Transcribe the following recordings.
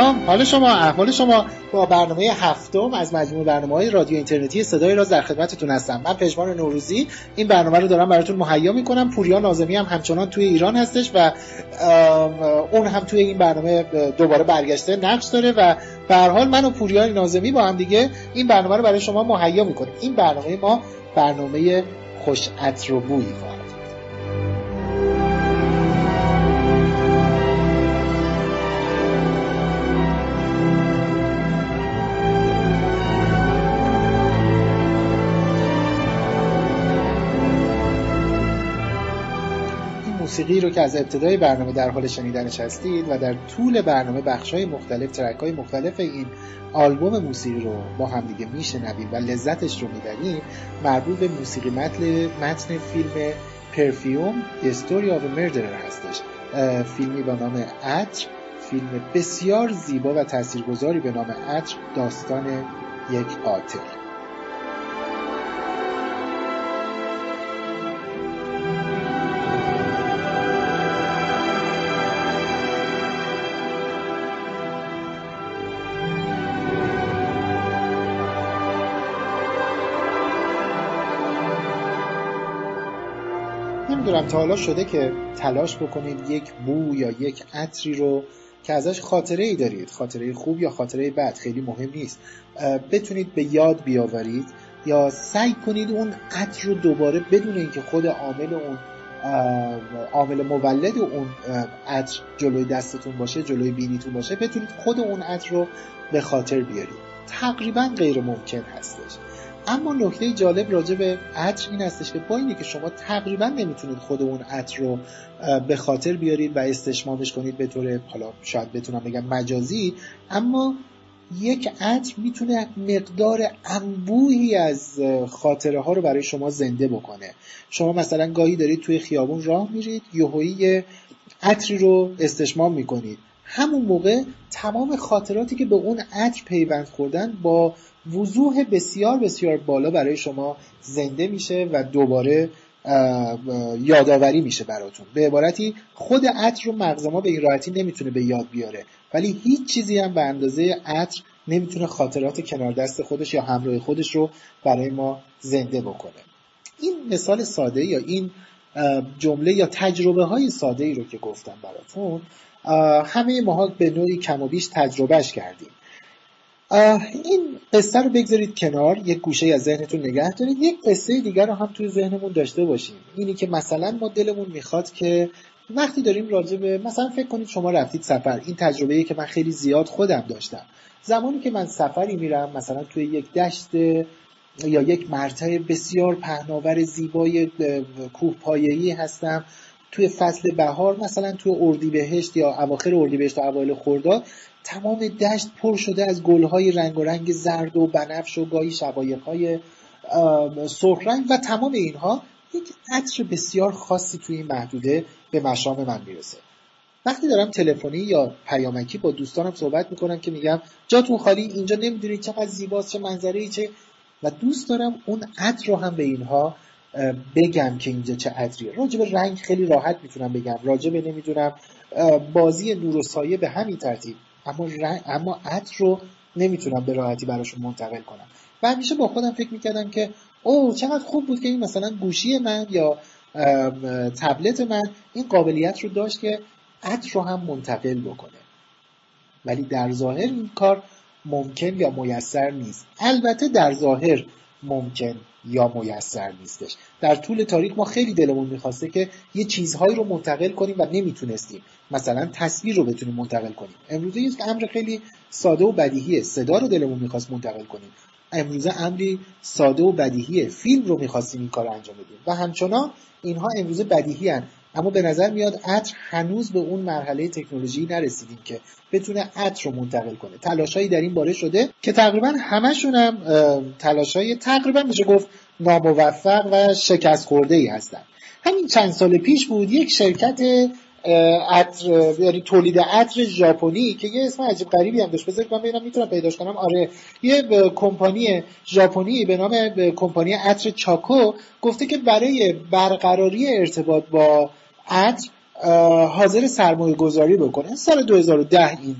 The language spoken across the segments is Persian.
سلام حال شما احوال شما با برنامه هفتم از مجموع برنامه های رادیو اینترنتی صدای راز در خدمتتون هستم. من پژمان نوروزی این برنامه رو دارم براتون مهیا می‌کنم. پوریا نازمی هم همچنان توی ایران هستش و اون هم توی این برنامه دوباره برگشته نقش داره و به حال من و پوریا نازمی با هم دیگه این برنامه رو برای شما مهیا می‌کنیم. این برنامه ما برنامه خوش عطر و بویی. موسیقی رو که از ابتدای برنامه در حال شنیدنش هستید و در طول برنامه بخش های مختلف ترک های مختلف این آلبوم موسیقی رو با هم دیگه میشنویم و لذتش رو می‌بریم مربوط به موسیقی متن, متن فیلم پرفیوم The Story of a هستش. فیلمی با نام عطر فیلم بسیار زیبا و تاثیرگذاری به نام عطر داستان یک قاتل تا حالا شده که تلاش بکنید یک بو یا یک عطری رو که ازش خاطره ای دارید خاطره خوب یا خاطره بد خیلی مهم نیست. بتونید به یاد بیاورید یا سعی کنید اون عطر رو دوباره بدون اینکه خود عامل اون عامل مولد اون عطر جلوی دستتون باشه جلوی بینیتون باشه بتونید خود اون عطر رو به خاطر بیارید. تقریبا غیر ممکن هستش. اما نکته جالب راجع به عطر این هستش که با اینه که شما تقریبا نمی‌تونید خود اون عطر رو به خاطر بیارید و استشمامش کنید به طور حالا شاید بتونم بگم مجازی اما یک عطر می‌تونه مقدار انبوهی از خاطره ها رو برای شما زنده بکنه. شما مثلا گاهی دارید توی خیابون راه میرید یهویی عطری رو استشمام می‌کنید. همون موقع تمام خاطراتی که به اون عطر پیوند خوردن با وضوح بسیار بسیار بالا برای شما زنده میشه و دوباره یادآوری میشه براتون. به عبارتی خود عطر رو مغز ما به این راحتی نمی‌تونه به یاد بیاره. ولی هیچ چیزی هم به اندازه عطر نمی‌تونه خاطرات کنار دست خودش یا همراه خودش رو برای ما زنده بکنه. این مثال ساده یا این جمله یا تجربه های ساده ای رو که گفتم براتون همه ماها به نوعی کم و بیش تجربهش کردیم. این قصه رو بگذارید کنار یک گوشه از ذهنتون نگه دارید. یک قصه دیگر رو هم توی ذهنمون داشته باشیم. اینی که مثلا ما دلمون می‌خواد که وقتی داریم راجع به مثلا فکر کنید شما رفتید سفر. این تجربه ای که من خیلی زیاد خودم داشتم. زمانی که من سفری میرم مثلا توی یک دشت یا یک مرتع بسیار پهناور زیبای کوه پایه‌ای هستم توی فصل بهار مثلا توی اردیبهشت یا اواخر اردیبهشت تا اوایل خرداد تمام دشت پر شده از گلهای رنگ و رنگ زرد و بنفش و گاهی شقایقهای سرخ رنگ و تمام اینها یک عطر بسیار خاصی توی این محدوده به مشام من می‌رسه. وقتی دارم تلفنی یا پیامکی با دوستانم صحبت می‌کنم که میگم جاتون خالی اینجا نمی‌دونید چقدر زیباست چه منظره چه و دوست دارم اون عطر رو هم به اینها بگم که اینجا چه عطریه. راجب رنگ خیلی راحت می‌تونم بگم. راجب نمی‌دونم بازی نور و سایه به همین ترتیب. اما رنگ اما عطر رو نمی‌تونم به راحتی براشون منتقل کنم. و همیشه با خودم فکر می‌کردم که او چقدر خوب بود که این مثلا گوشی من یا تبلت من این قابلیت رو داشت که عطر رو هم منتقل بکنه. ولی در ظاهر این کار ممکن یا میسر نیست. البته در ظاهر ممکن یا میسر نیستش. در طول تاریخ ما خیلی دلمون می‌خواسته که یه چیزهایی رو منتقل کنیم و نمی‌تونستیم. مثلا تصویر رو بتونیم منتقل کنیم. امروزه یه امر خیلی ساده و بدیهیه. صدا رو دلمون می‌خواست منتقل کنیم. امروزه امری ساده و بدیهیه. فیلم رو می‌خواستیم این کار رو انجام بدیم. و همچنان اینها امروزه بدیهی هن. اما به نظر میاد عطر هنوز به اون مرحله تکنولوژی نرسیدیم که بتونه عطر رو منتقل کنه. تلاشایی در این باره شده که تقریبا همشون هم تلاشای تقریبا میشه گفت ناموفق و شکست خورده ای هستن. همین چند سال پیش بود یک شرکت عطر یعنی تولید عطر ژاپنی که یه اسم عجیب غریبی هم داشت. بذارید من ببینم می‌تونم پیداش کنم. آره یه کمپانی ژاپنی به نام کمپانی عطر چاکو گفته که برای برقراری ارتباط با عطر حاضر سرمایه گذاری بکنه سال 2010 این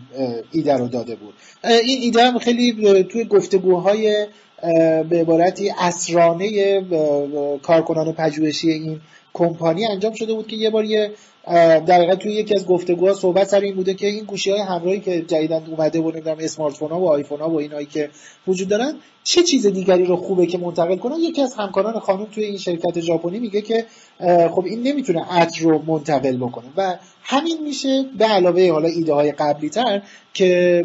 ایده رو داده بود. این ایده هم خیلی توی گفتگوهای به عبارتی اسرانه کارکنان پژوهشی این کمپانی انجام شده بود که یه بار یه در توی یکی از گفتگوها صحبت سر این بوده که این گوشی های همراهی که جدیدن اومده بود نمی‌دونم اسمارت فون ها و آیفون ها و اینایی که وجود دارن چه چیز دیگری رو خوبه که منتقل کنن؟ یکی از همکاران خانم توی این شرکت ژاپنی میگه که خب این نمی‌تونه عطر رو منتقل بکنه و همین میشه به علاوه حالا ایده های قبلی تر که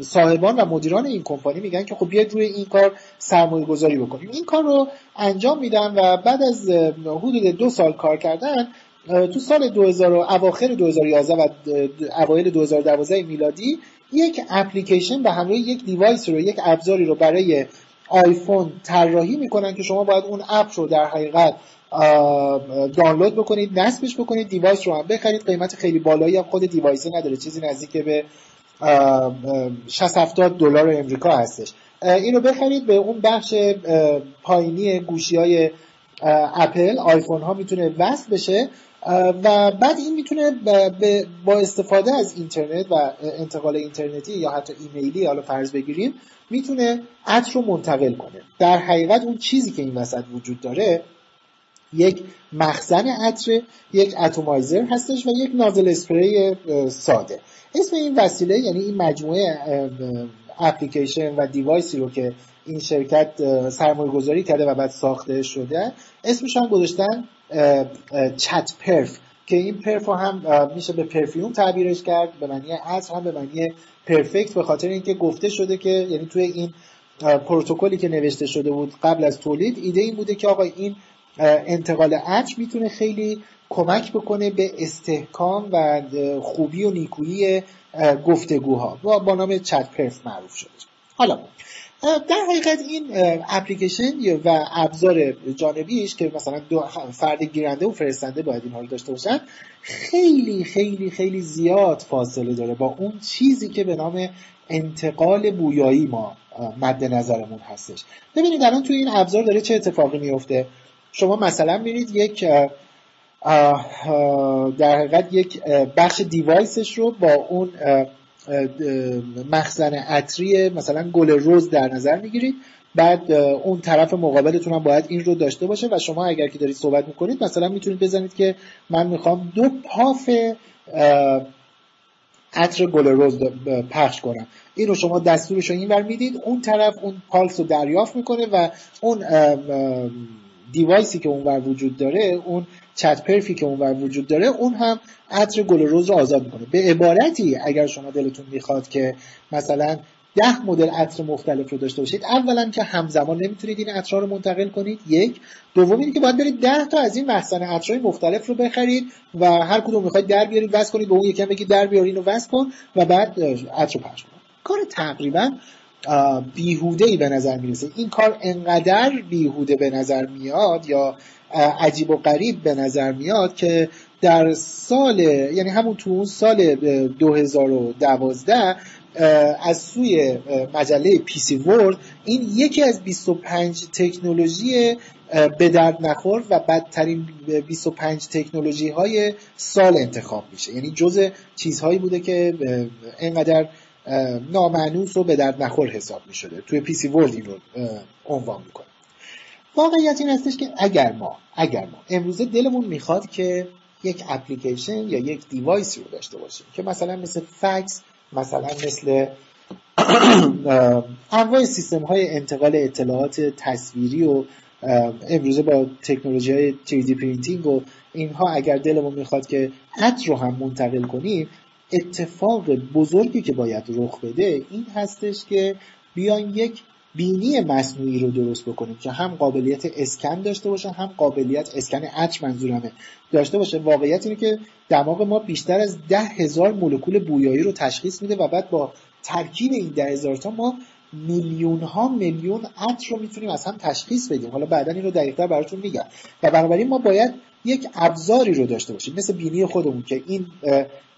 صاحبان و مدیران این کمپانی میگن که خب بیاید روی این کار سرمایه گذاری بکنیم. این کار رو انجام میدن و بعد از حدود دو سال کار کردن تو سال 2000 اواخر 2011 و اوایل 2012 میلادی یک اپلیکیشن به همراه یک device رو یک ابزاری رو برای آیفون طراحی می‌کنن که شما باید اون اپ رو در حقیقت دانلود بکنید نصبش بکنید device رو هم بخرید. قیمت خیلی بالایی هم خود device نداره چیزی نزدیک به 60 70 دلار امریکا هستش. اینو بخرید به اون بخش پایینی گوشی های اپل. آیفون ها می‌تونه وصل بشه. و بعد این می‌تونه با استفاده از اینترنت و انتقال اینترنتی یا حتی ایمیلی حالا فرض بگیریم می‌تونه عطر رو منتقل کنه. در حقیقت اون چیزی که این وسط وجود داره یک مخزن عطر یک اتمایزر هستش و یک نازل اسپری ساده. اسم این وسیله یعنی این مجموعه اپلیکیشن و دیوایسی رو که این شرکت سرمایه گذاری کرده و بعد ساخته شده اسمش هم گذاشتن چت پرف که این پرف هم میشه به پرفیوم تعبیرش کرد به معنی عطر هم به معنی پرفکت به خاطر اینکه گفته شده که یعنی توی این پروتکلی که نوشته شده بود قبل از تولید ایده این بوده که آقا این انتقال عطر می‌تونه خیلی کمک بکنه به استحکام و خوبی و نیکویی گفتگوها. و با نام چت پرف معروف شده. حالا در حقیقت این اپلیکیشن و ابزار جانبیش که مثلا دو فرد گیرنده و فرستنده باید اینها رو داشته باشن خیلی خیلی خیلی زیاد فاصله داره با اون چیزی که به نام انتقال بویایی ما مد نظرمون هستش. ببینید الان توی این ابزار داره چه اتفاقی میفته؟ شما مثلا میرید یک در حقیقت یک بخش دیوایسش رو با اون مخزن عطری مثلا گل روز در نظر می‌گیرید. بعد اون طرف مقابلتون هم باید این رو داشته باشه و شما اگر که دارید صحبت می‌کنید مثلا می‌تونید بزنید که من می‌خوام دو پاف عطر گل روز پخش کنم. این رو شما دستورش رو این می‌دید اون طرف اون پالس رو دریافت می‌کنه و اون دیوایسی که اونور وجود داره اون چت پرفی که اونور وجود داره اون هم عطر گل روز رو آزاد می‌کنه. به عبارتی اگر شما دلتون می‌خواد که مثلا ده مدل عطر مختلف رو داشته باشید اولا که همزمان نمی‌تونید این عطرها رو منتقل کنید یک. دوم که باید برید ده تا از این مخزن عطرهای مختلف رو بخرید و هر کدوم می‌خواید در بیارید وصل کنید به اون یکم بگید در بیار اینو وصل کن و بعد عطر رو پخش کن کار تقریبا بیهوده به نظر می‌رسه. این کار انقدر بیهوده به نظر میاد یا عجیب و غریب به نظر میاد که در سال یعنی همون تو اون سال 2012 از سوی مجله پیسی ورد این یکی از 25 تکنولوژی به درد نخور و بدترین 25 تکنولوژی های سال انتخاب میشه. یعنی جز چیزهایی بوده که اینقدر نامعنوس و به درد نخور حساب می شده توی پیسی ورد این رو عنوان می‌کنه. واقعیت این هستش که اگر ما اگر ما امروزه دلمون می‌خواد که یک اپلیکیشن یا یک دیوایسی رو داشته باشیم که مثلا مثل فکس مثلا مثل انواع سیستم های انتقال اطلاعات تصویری و امروزه با تکنولوژی های 3D printing و اینها اگر دلمون می‌خواد که عطر رو هم منتقل کنیم اتفاق بزرگی که باید رخ بده این هستش که بیاین یک بینی مصنوعی رو درست بکنیم که هم قابلیت اسکن داشته باشه هم قابلیت اسکن عطر منظورمه. داشته باشه. واقعیت اینه که دماغ ما بیشتر از ده هزار مولکول بویایی رو تشخیص میده و بعد با ترکیب این ده هزار تا ما میلیون ها میلیون عطر رو می‌تونیم از هم تشخیص بدیم. حالا بعدا این رو دقیقتر براتون میگم. و بنابراین ما باید یک ابزاری رو داشته باشیم. مثل بینی خودمون که این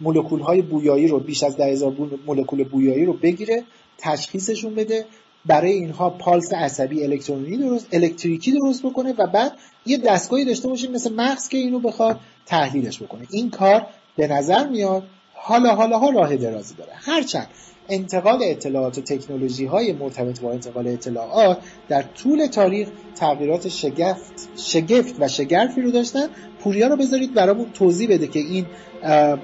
مولکول های بویایی رو بیش از ده هزار مولکول بویایی رو بگیره تشخیصشون بده برای اینها پالس عصبی الکترونی درست الکتریکی درست بکنه و بعد یه دستگاهی داشته باشیم مثل مغز که اینو بخواد تحلیلش بکنه. این کار به نظر میاد حالا حالا ها راه درازی داره. هرچند انتقال اطلاعات و تکنولوژی های مرتبط با انتقال اطلاعات در طول تاریخ تغییرات شگفت, شگفت و شگرفی رو داشتن پوریا رو بذارید برامون توضیح بده که این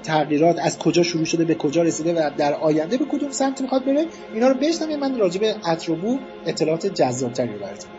تغییرات از کجا شروع شده به کجا رسیده و در آینده به کدوم سمت می‌خواد بره. اینا رو بشنویم. من راجع به اتروبو اطلاعات جذابتری رو براتون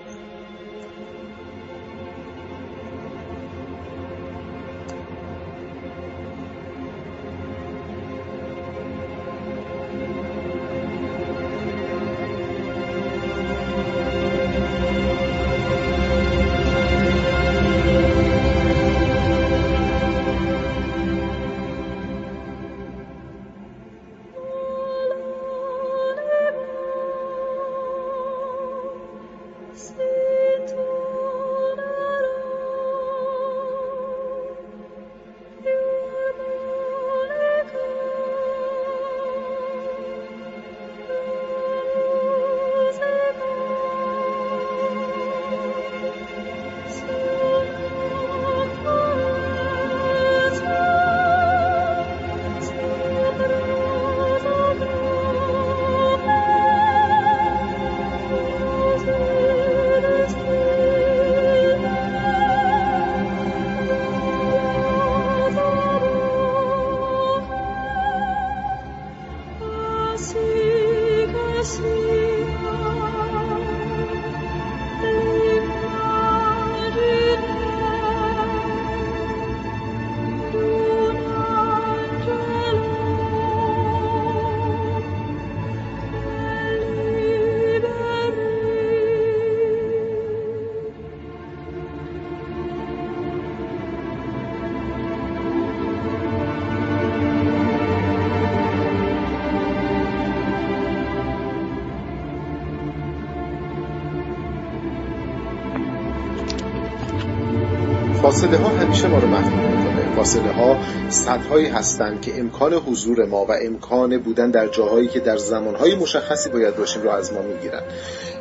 فاصله ها همیشه ما رو محدود می‌کنه. فاصله ها سطحهایی هستند که امکان حضور ما و امکان بودن در جاهایی که در زمانهای مشخصی باید باشیم رو از ما می‌گیرن.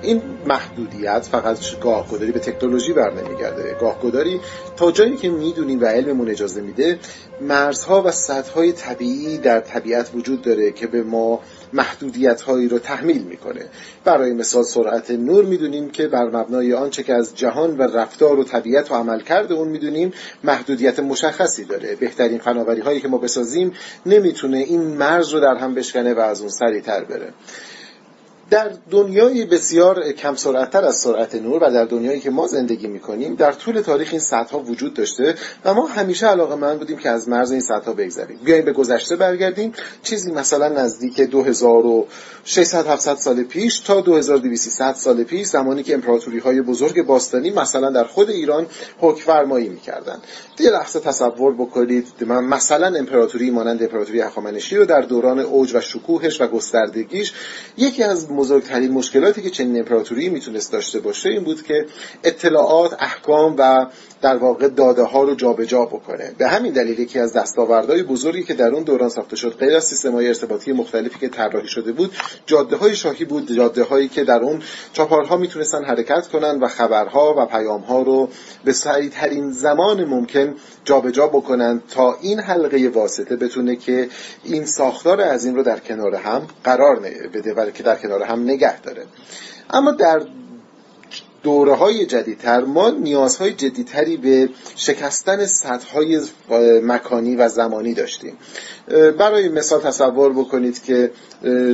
این محدودیت فقط گاهگداری به تکنولوژی بر نمیگرده. گاهگداری تا جایی که می‌دونیم و علممون اجازه میده مرزها و سطحهای طبیعی در طبیعت وجود داره که به ما محدودیت هایی رو تحمیل می‌کنه. برای مثال سرعت نور می‌دونیم که بر مبنای آنچه که از جهان و رفتار و طبیعت و عمل کرده اون می‌دونیم محدودیت مشخصی داره. بهترین فناوری هایی که ما بسازیم نمی‌تونه این مرز رو در هم بشکنه و از اون سریعتر بره. در دنیای بسیار کم سرعتتر از سرعت نور و در دنیایی که ما زندگی می‌کنیم در طول تاریخ این سطح وجود داشته و ما همیشه علاقه من بودیم که از مرز این سطح بگذریم. بیایم به گذشته برگردیم. چیزی مثلا نزدیک 2600 700 سال پیش تا 2200 سال پیش زمانی که امپراتوری های بزرگ باستانی مثلا در خود ایران حکم فرمایی می‌کردن یه لحظه تصور بکنید من مثلا امپراتوری مانند امپراتوری هخامنشی رو در دوران اوج و شکوهش و گستردگیش یکی از بزرگترین مشکلاتی که چنین امپراتوری می‌تونست داشته باشه این بود که اطلاعات احکام و در واقع داده ها رو جابجا جا بکنه. به همین دلیل یکی از دستاوردهای بزرگی که در اون دوران ساخته شد غیر از سیستم های ارتباطی مختلفی که طراحی شده بود جاده های شاهی بود جاده هایی که در اون چاپارها می‌تونستن حرکت کنن و خبرها و پیام ها رو به سریع ترین زمان ممکن جابجا جا بکنن تا این حلقه واسطه بتونه که این ساختار عظیم رو در کنار هم قرار بده و که در کنار هم نگه داره. اما در دوره های جدیدتر ما نیازهای جدیدتری به شکستن سطح های مکانی و زمانی داشتیم. برای مثال تصور بکنید که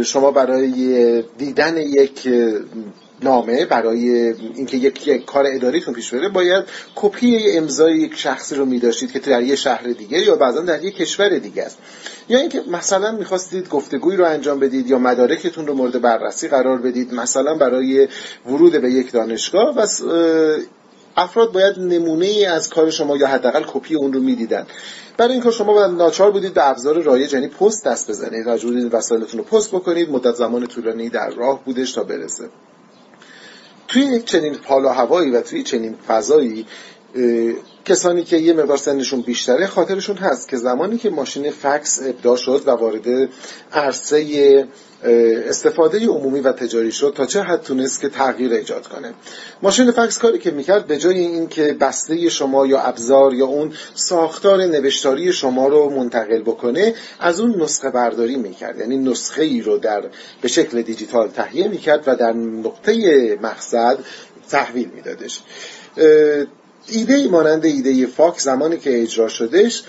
شما برای دیدن یک نامه برای اینکه یک, کار اداریتون پیش بره باید کپی امضای یک شخصی رو میداشتید که در یک شهر دیگه یا بعضا در یک کشور دیگه است. یا اینکه مثلا می‌خواستید گفتگویی رو انجام بدید یا مدارکتون رو مورد بررسی قرار بدید مثلا برای ورود به یک دانشگاه و افراد باید نمونه ای از کار شما یا حداقل کپی اون رو می‌دیدن. برای این کار شما باید ناچار بودید به ابزار رایج یعنی پست دست بزنید مجبور وسایلتون رو پست بکنید مدت زمان طولانی در راه بودش تا برسه. توی چنین حال و هوایی و توی چنین فضایی کسانی که یه مقدار سنشون بیشتره خاطرشون هست که زمانی که ماشین فکس ابدا شد و وارد عرصه استفاده عمومی و تجاری شد تا چه حد تونست که تغییر ایجاد کنه. ماشین فکس کاری که می‌کرد به جای اینکه بسته شما یا ابزار یا اون ساختار نوشتاری شما رو منتقل بکنه از اون نسخه برداری می‌کرد. یعنی نسخه ای رو در به شکل دیجیتال تهیه می‌کرد و در نقطه مقصد تحویل میدادش. ایده ای مانند ایده فاک زمانی که اجرا شدش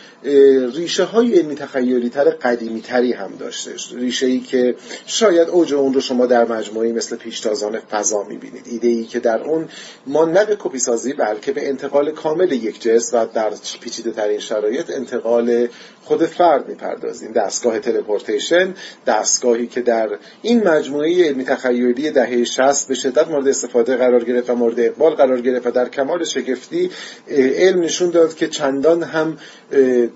ریشه های علمی تخیلی تر قدیمی تری هم داشتش ریشه ای که شاید اوج اون رو شما در مجموعی مثل پیشتازان فضا می‌بینید. ایده ای که در اون ما نه به کپی سازی بلکه به انتقال کامل یک جنس و در پیچیده ترین شرایط انتقال خود فرد می‌پردازیم. دستگاه تلپورتیشن دستگاهی که در این مجموعه علمی تخیلی دهه 60 به شدت مورد استفاده قرار گرفت و مورد اقبال قرار گرفت و در کمال شگفتی علم نشون داد که چندان هم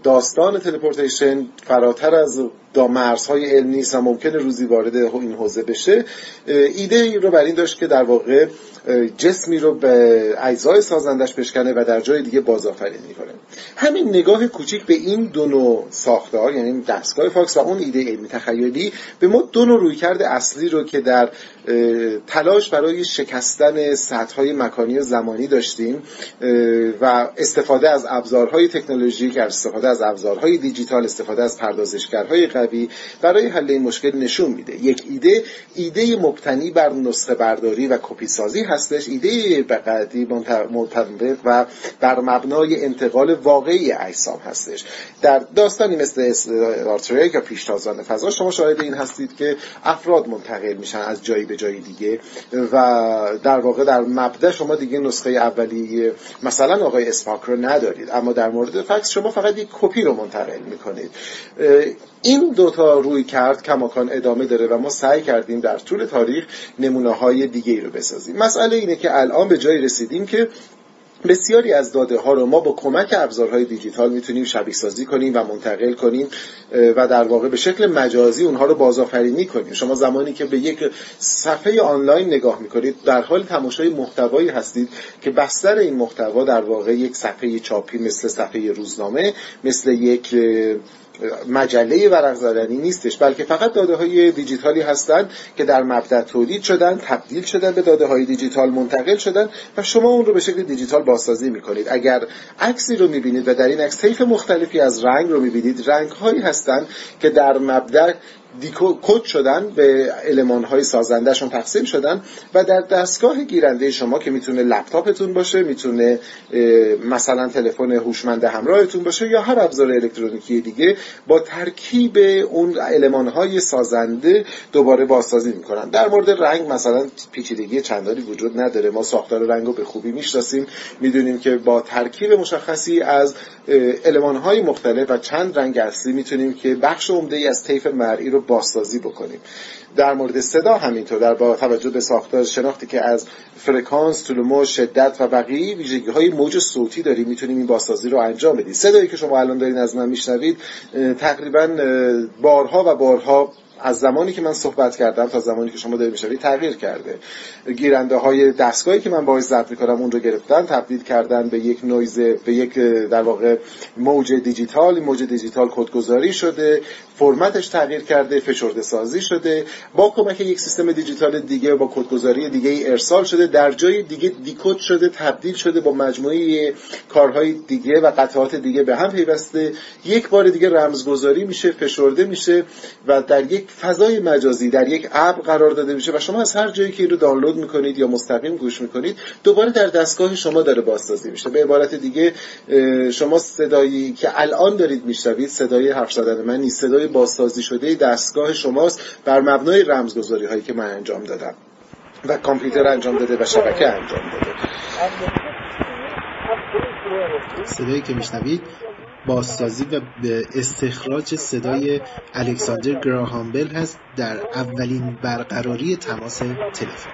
داستان تلپورتیشن فراتر از دا مرزهای علم نیست و ممکنه روزی وارد این حوزه بشه. ایده ای رو بر این داشت که در واقع جسمی رو به اجزای سازندش بشکنه و در جای دیگه بازآفرینی کنه همین نگاه کوچیک به این دو نوع ساختار یعنی دستگاه فاکس و اون ایده علمی تخیلی به ما دو نوع رویکرد اصلی رو که در تلاش برای شکستن سطحهای مکانی و زمانی داشتیم و استفاده از ابزارهای تکنولوژیک استفاده از ابزارهای دیجیتال استفاده از پردازشگرهای قوی برای حل این مشکل نشون میده. یک ایده ایده مبتنی بر نسخه برداری و کپی سازی هستش. ایده بقدی مرتبط و بر مبنای انتقال واقعی اجسام هستش. در داستانی مثل استارترک یا پیشتازان فضا شما شاهد این هستید که افراد منتقل میشن از جایی به جای دیگه و در واقع در مبدا شما دیگه نسخه اولی مثلا آقای اسپاک رو ندارید اما در مورد فکس شما فقط یک کپی رو منتقل می‌کنید. این دوتا روی کرد کماکان ادامه داره و ما سعی کردیم در طول تاریخ نمونه های دیگه رو بسازیم. مسئله اینه که الان به جای رسیدیم که بسیاری از داده ها رو ما با کمک ابزارهای دیجیتال می‌تونیم شبیه سازی کنیم و منتقل کنیم و در واقع به شکل مجازی اونها رو بازآفرینی کنیم شما زمانی که به یک صفحه آنلاین نگاه می‌کنید در حال تماشای محتوایی هستید که بستر این محتوا در واقع یک صفحه چاپی مثل صفحه روزنامه مثل یک مجله ورق زدنی نیستش بلکه فقط داده های دیجیتالی هستند که در مبدا تولید شدن تبدیل شدن به داده های دیجیتال منتقل شدن و شما اون رو به شکل دیجیتال بازسازی می‌کنید. اگر عکسی رو می‌بینید و در این عکس طیف مختلفی از رنگ رو می‌بینید رنگ هایی هستند که در مبدا کد شدن به علمان های سازندهشون تقسیم شدن و در دستگاه گیرنده شما که می‌تونه لپتاپتون باشه می‌تونه مثلا تلفن هوشمند همراهتون باشه یا هر ابزار الکترونیکی دیگه با ترکیب اون علمان های سازنده دوباره بازسازی می‌کنن. در مورد رنگ مثلا پیچیدگی چندانی وجود نداره. ما ساختار رنگ رو به خوبی می‌شناسیم. می‌دونیم که با ترکیب مشخصی از علمان های مختلف و چند رنگ اصلی می‌تونیم که بخش عمده ای از طیف مرئی رو بازسازی بکنیم. در مورد صدا همینطور در با توجه به ساختار شناختی که از فرکانس، طول شدت و بقیه ویژگی های موج صوتی داریم می‌تونیم این بازسازی رو انجام بدیم. صدایی که شما الان دارین از من میشنوید تقریبا بارها و بارها از زمانی که من صحبت کردم تا زمانی که شما دارید میشنوید تغییر کرده. گیرنده های دستگاهی که من باهاش ضبط می‌کنم اون رو گرفتن تبدیل کردن به یک نویز به یک در واقع موج دیجیتال. موج دیجیتال کدگذاری شده فرمتش تغییر کرده فشرده سازی شده. با کمک یک سیستم دیجیتال دیگه با کدگذاری دیگه ای ارسال شده. در جای دیگه دیکد شده تبدیل شده با مجموعه کارهای دیگه و قطعات دیگه به هم پیوسته. یک بار دیگه رمزگذاری میشه فشرده میشه و در یک فضای مجازی در یک ابر قرار داده میشه و شما از هر جایی که این رو دانلود می‌کنید یا مستقیم گوش می‌کنید دوباره در دستگاه شما داره بازسازی میشه. به عبارت دیگه شما صدایی که الان دارید میشنوید صدای حرف زدن من نیست. صدای بازسازی شده دستگاه شماست بر مبنای رمزگذاری هایی که من انجام دادم و کامپیوتر انجام داده و شبکه انجام داده. صدایی که میشنوید بازسازی و به استخراج صدای الکساندر گراهامبل هست در اولین برقراری تماس تلفنی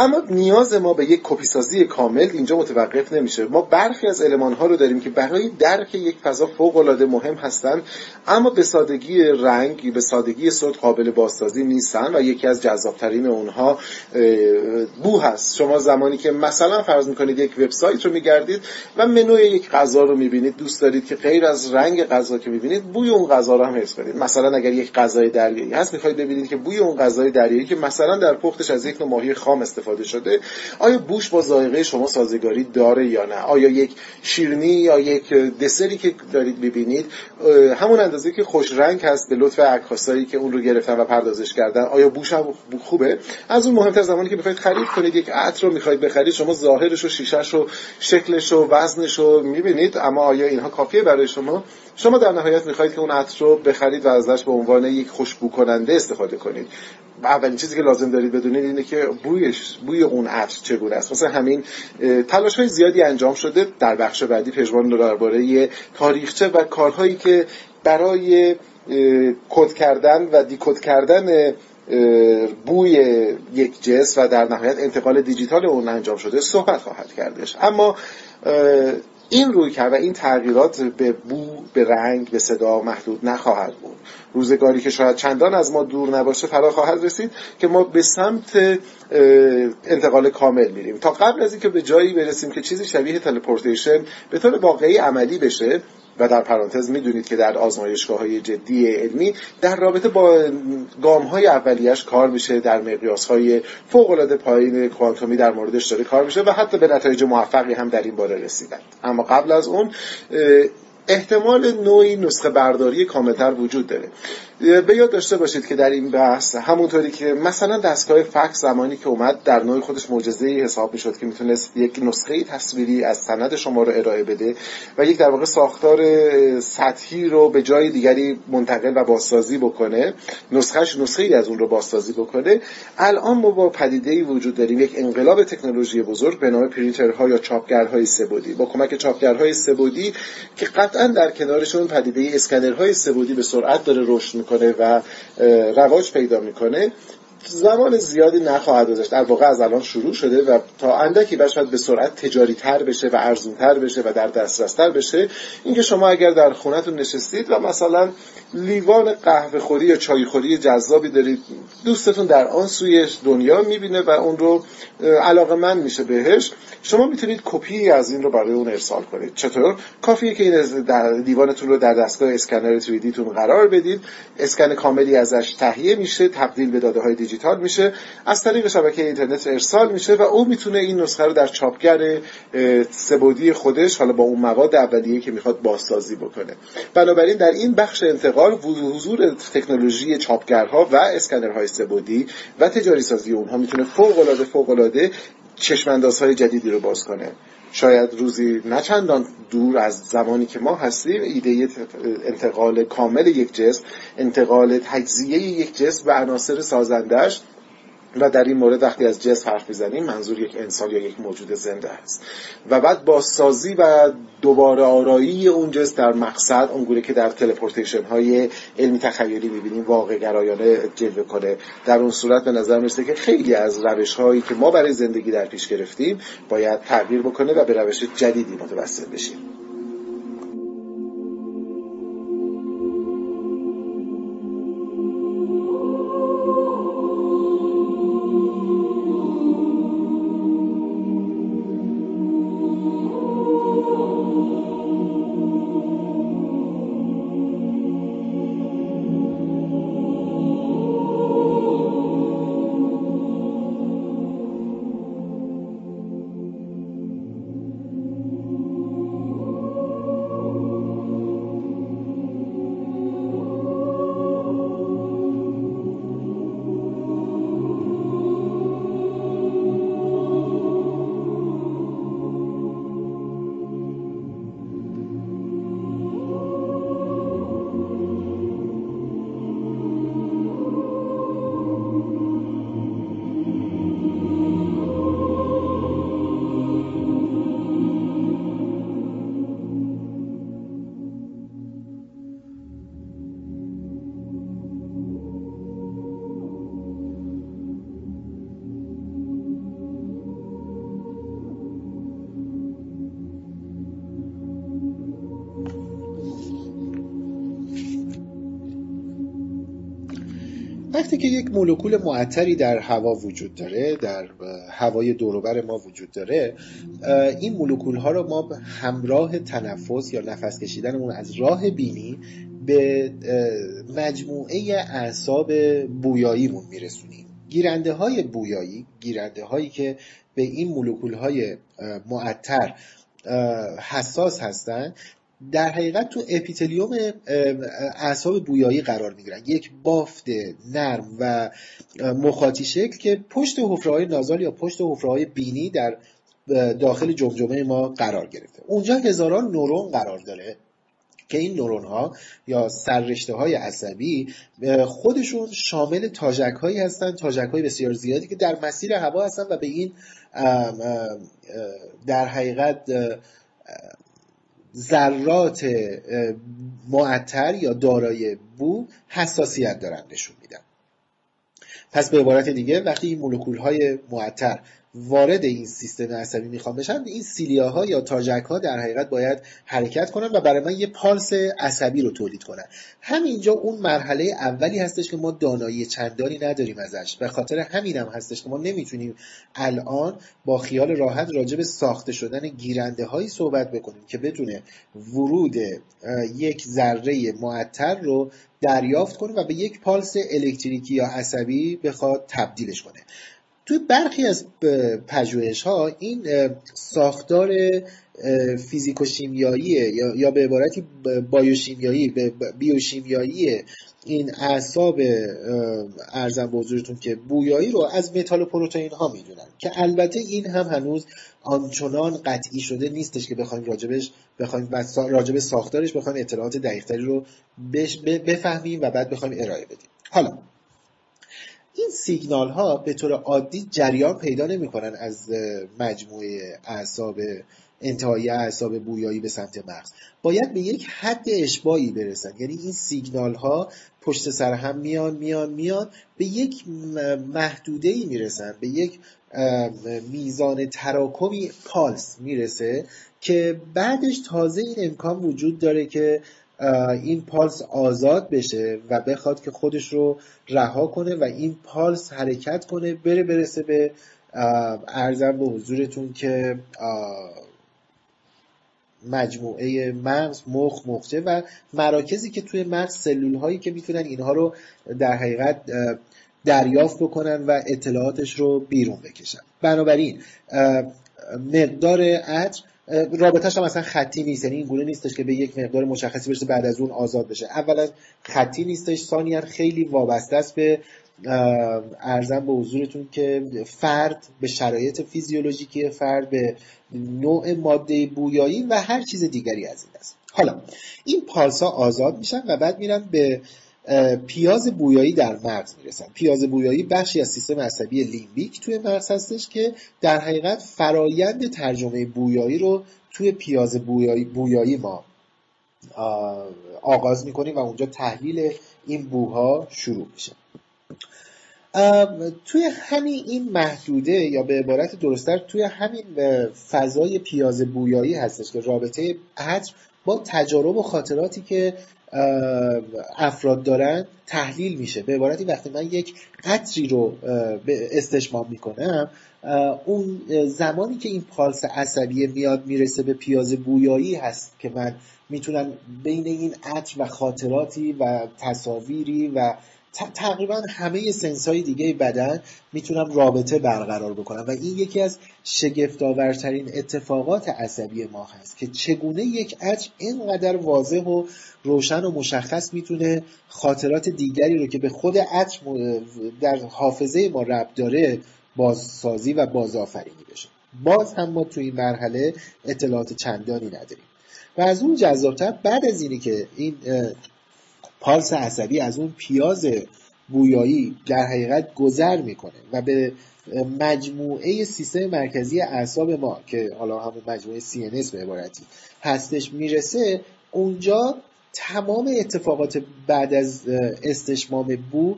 اما نیاز ما به یک کپی سازی کامل اینجا متوقف نمیشه. ما برخی از المان ها رو داریم که برای درک یک فضا فوق العاده مهم هستند اما به سادگی رنگ به سادگی صوت قابل بازسازی نیستن و یکی از جذابترین اونها بو هست. شما زمانی که مثلا فرض می‌کنید یک وبسایت رو میگردید و منوی یک غذا رو می‌بینید دوست دارید که غیر از رنگ غذا که می‌بینید بوی اون غذا رو هم حس کنید. مثلا اگر یک غذای دریایی هست می‌خواید ببینید که بوی اون غذای دریایی که مثلا در پختش از یک نوع ماهی خام استفاده شده آیا بوش با ذائقه شما سازگاری داره یا نه؟ آیا یک شیرنی یا یک دسری که دارید ببینید همون اندازه که خوش رنگ هست به لطف عکاسایی که اون رو گرفتن و پردازش کردن آیا بوش هم خوبه؟ از اون مهمتر زمانی که بخواید خرید کنید یک عطر رو می‌خواید بخرید شما ظاهرش و شیشش و شکلش و وزنش رو می‌بینید اما آیا اینها کافیه برای شما؟ شما در نهایت می‌خواهید که اون عطر رو بخرید و ازش به عنوان یک خوشبو کننده استفاده کنید. اولین چیزی که لازم دارید بدونید اینه که بویش بوی اون عطر چگونه است. مثلا همین تلاش های زیادی انجام شده در بخش بعدی پژمان درباره تاریخچه و کارهایی که برای کد کردن و دیکد کردن بوی یک جس و در نهایت انتقال دیجیتال اون انجام شده صحبت خواهد کردش. اما این روی کرد و این تغییرات به بو به رنگ به صدا محدود نخواهد بود. روزگاری که شاید چندان از ما دور نباشه فرا خواهد رسید که ما به سمت انتقال کامل میریم. تا قبل از اینکه به جایی برسیم که چیزی شبیه تلپورتیشن به طور واقعی عملی بشه و در پرانتز می‌دونید که در آزمایشگاه های جدی علمی در رابطه با گام های اولیش کار میشه در مقیاس های فوق العاده پایین کوانتومی در موردش داره کار میشه و حتی به نتایج موفقی هم در این باره رسیدن. اما قبل از اون احتمال نوعی نسخه برداری کاملتر وجود داره. به یاد داشته باشید که در این بحث همونطوری که مثلا دستگاه فکس زمانی که اومد در نوع خودش معجزه حساب می‌شد که می‌تونست یک نسخه تصویری از سند شما رو ارائه بده و یک در واقع ساختار سطحی رو به جای دیگری منتقل و بازسازی بکنه نسخهش نسخه ای از اون رو بازسازی بکنه. الان ما با پدیده ای وجود داریم یک انقلاب تکنولوژی بزرگ به نام پرینترها یا چاپگرهای سبودی. با کمک چاپگرهای سبودی که قطعا در کنارشون پدیده اسکنرهای سبودی به سرعت داره رشد می‌کنه و رواج پیدا می‌کنه. زمان زیادی نخواهد گذشت. در واقع از الان شروع شده و تا اندکی بشود به سرعت تجاری تر بشه و ارزون تر بشه و در دسترس تر بشه. اینکه شما اگر در خونتون نشستید و مثلا لیوان قهوه خوری یا چای خوری جذابی دارید دوستتون در آن سوی دنیا می‌بینه و اون رو علاقه من میشه بهش شما می‌تونید کپی از این رو برای اون ارسال کنید. چطور؟ کافیه که این در دیوانتون رو در دستگاه اسکنر 3 تون قرار بدید. اسکن کاملی ازش تهیه میشه تبدیل به داده های دیجیتال میشه. از طریق شبکه اینترنت ارسال میشه و او می‌تونه این نسخه رو در چاپگر سبودی خودش حالا با اون مواد اولیه که می‌خواد بازسازی بکنه. بنابراین در این بخش انتقال حضور تکنولوژی چاپگرها و اسکنرهای سبودی و تجاری سازی اونها می‌تونه فوق العاده فوق العاده چشماندازهای جدیدی رو باز کنه. شاید روزی نچندان دور از زمانی که ما هستیم ایده انتقال کامل یک جسم انتقال تجزیه یک جسم به عناصر سازندش و در این مورد وقتی از جسم حرف می‌زنیم منظور یک انسان یا یک موجود زنده است. و بعد بازسازی و دوباره آرایی اون جسم در مقصد اونگونه که در تلپورتیشن های علمی تخیلی می‌بینیم واقع گرایانه جلوه کنه. در اون صورت به نظر می‌رسه که خیلی از روش هایی که ما برای زندگی در پیش گرفتیم باید تغییر بکنه و به روش جدیدی متوسل بشیم. وقتی که یک مولکول معطری در هوا وجود داره در هوای دوروبر ما وجود داره. این مولکول ها رو ما همراه تنفس یا نفس کشیدنمون از راه بینی به مجموعه اعصاب بویاییمون میرسونیم. گیرنده های بویایی گیرنده هایی که به این مولکول های معطر حساس هستند در حقیقت تو اپیتلیوم اعصاب بویایی قرار می‌گیرن. یک بافت نرم و مخاطی شکل که پشت حفره های نازال یا پشت حفره های بینی در داخل جمجمه ما قرار گرفته. اونجا هزاران نورون قرار داره که این نورون ها یا سررشته های عصبی خودشون شامل تاجک هایی هستن تاجک های بسیار زیادی که در مسیر هوا هستن و به این در حقیقت ذرات معطر یا دارای بو حساسیت دارن نشون میدن. پس به عبارت دیگه وقتی این مولکول های معطر وارد این سیستم عصبی می‌خوان بشن این سیلیاها یا تاجک ها در حقیقت باید حرکت کنن و برای من یه پالس عصبی رو تولید کنن. همینجا اون مرحله اولی هستش که ما دانایی چندانی نداریم ازش. به خاطر همین هم هستش که ما نمی‌تونیم الان با خیال راحت راجع به ساخته شدن گیرنده هایی صحبت بکنیم که بدونه ورود یک ذره معطر رو دریافت کنه و به یک پالس الکتریکی یا عصبی بخواد تبدیلش کنه. توی برخی از پژوهش ها این ساختار فیزیک و شیمیایی یا به عبارتی بایوشیمیایی بیوشیمیایی این اعصاب ارزم حضورتون که بویایی رو از متال پروتئین ها می‌دونن که البته این هم هنوز آنچنان قطعی شده نیستش که بخوایم راجبش بخوایم راجب ساختارش بخوایم اطلاعات دقیقتری رو بفهمیم و بعد بخوایم ارائه بدیم. حالا این سیگنال ها به طور عادی جریان پیدا نمی‌کنن از مجموعه اعصاب انتهایی اعصاب بویایی به سمت مغز. باید به یک حد اشباعی برسن. یعنی این سیگنال ها پشت سر هم میان میان میان به یک محدوده ای می‌رسن به یک میزان تراکمی پالس می‌رسه که بعدش تازه این امکان وجود داره که این پالس آزاد بشه و بخواد که خودش رو رها کنه و این پالس حرکت کنه بره برسه به ارزم به حضورتون که مجموعه مغز مخ مخچه و مراکزی که توی مغز سلول هایی که می‌تونن اینها رو در حقیقت دریافت بکنن و اطلاعاتش رو بیرون بکشن. بنابراین مقدار عطر رابطهش هم اصلا خطی نیست. یعنی این گونه نیستش که به یک مقدار مشخصی برسه بعد از اون آزاد بشه. اولا خطی نیستش. ثانیا خیلی وابسته است به ارزم به حضورتون که فرد به شرایط فیزیولوژیکی فرد به نوع ماده بویایی و هر چیز دیگری از این است حالا این پالسا آزاد میشن و بعد میرن به پیاز بویایی در مغز می‌رسن. پیاز بویایی بخشی از سیستم عصبی لیمبیک توی مغز هستش که در حقیقت فرایند ترجمه بویایی رو توی پیاز بویایی, بویایی ما آغاز می‌کنیم و اونجا تحلیل این بوها شروع میشه. توی همین این محدوده یا به عبارت درستتر توی همین فضای پیاز بویایی هستش که رابطه عطر با تجارب و خاطراتی که افراد دارن تحلیل میشه. به عبارتی وقتی من یک قطری رو استشمام می‌کنم اون زمانی که این پالس عصبی میاد می‌رسه به پیاز بویایی هست که من می‌تونم بین این عطر و خاطراتی و تصاویری و تقریبا همه سنس های دیگه بدن می‌تونم رابطه برقرار بکنم. و این یکی از شگفتآورترین اتفاقات عصبی ما هست که چگونه یک عطر اینقدر واضح و روشن و مشخص می‌تونه خاطرات دیگری رو که به خود عطر در حافظه ما ربط داره بازسازی و بازآفرینی بشه. باز هم ما توی این مرحله اطلاعات چندانی نداریم. و از اون جذابتر بعد از اینی که این پالس عصبی از اون پیاز بویایی در حقیقت گذر می‌کنه و به مجموعه سیستم مرکزی اعصاب ما که حالا همون مجموعه CNS به عبارتی هستش می‌رسه اونجا تمام اتفاقات بعد از استشمام بو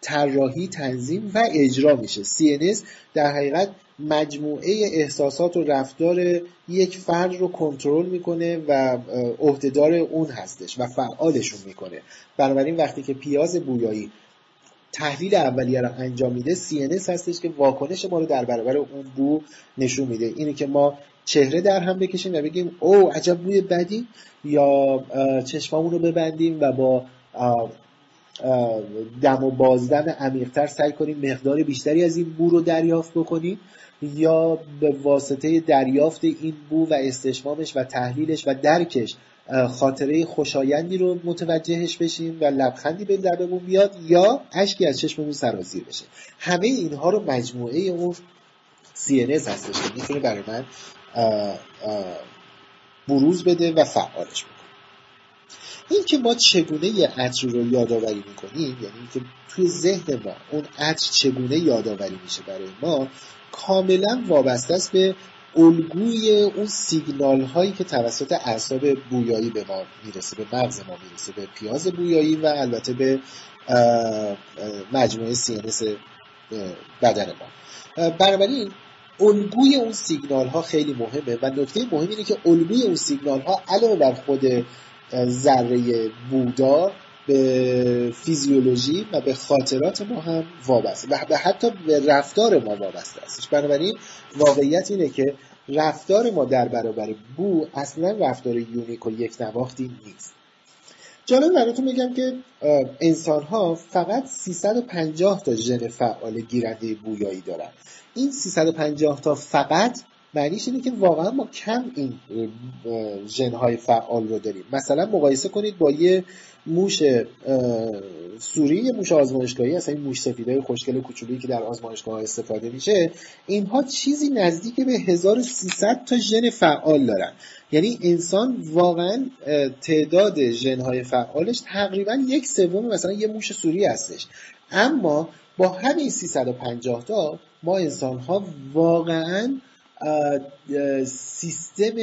طراحی تنظیم و اجرا میشه. CNS در حقیقت مجموعه احساسات و رفتار یک فرد رو کنترل می‌کنه و عهدهدار اون هستش و فعالشون می‌کنه. بنابراین وقتی که پیاز بویایی تحلیل اولیه رو انجام میده CNS هستش که واکنش ما رو در برابر اون بو نشون میده. اینه که ما چهره در هم بکشیم و بگیم او عجب بوی بدی. یا چشمامون رو ببندیم و با دم و بازدم عمیقتر سعی کنیم مقدار بیشتری از این بو رو دریافت بکنیم یا به واسطه دریافت این بو و استشمامش و تحلیلش و درکش خاطره خوشایندی رو متوجهش بشیم و لبخندی به لبمون بیاد یا اشکی از چشممون سرازیر بشه. همه اینها رو مجموعه اون CNS هستش که می‌تونه برای من بروز بده و فعالش بکنه. این که ما چگونه یه عطر رو یادآوری می‌کنیم یعنی اینکه توی ذهن ما اون عطر چگونه یادآوری میشه برای ما کاملا وابسته است به الگوی اون سیگنال هایی که توسط اعصاب بویایی به ما می‌رسه به مغز ما می‌رسه به پیاز بویایی و البته به مجموعه CNS بدن ما. بنابراین الگوی اون سیگنال ها خیلی مهمه و نکته مهم اینه که الگوی اون سیگنال ها علاوه بر خود ذره بودار به فیزیولوژی و به خاطرات ما هم وابسته و حتی به رفتار ما وابسته است. بنابراین واقعیت اینه که رفتار ما در برابر بو اصلا رفتار یونیک و یک نواختی نیست. جالب براتون میگم که انسان ها فقط 350 تا ژن فعال گیرنده بویایی دارن. این 350 تا فقط معنیش اینه که واقعا ما کم این ژنهای فعال رو داریم. مثلا مقایسه کنید با یه موش سوری یه موش آزمایشگاهی هست این موش سفیدای خوشگل کوچولویی که در آزمایشگاه استفاده میشه اینها چیزی نزدیک به 1300 تا ژن فعال دارن. یعنی انسان واقعا تعداد ژنهای فعالش تقریبا یک سوم مثلا یه موش سوری هستش. اما با همین 350 تا ما انسان ها واقعا سیستم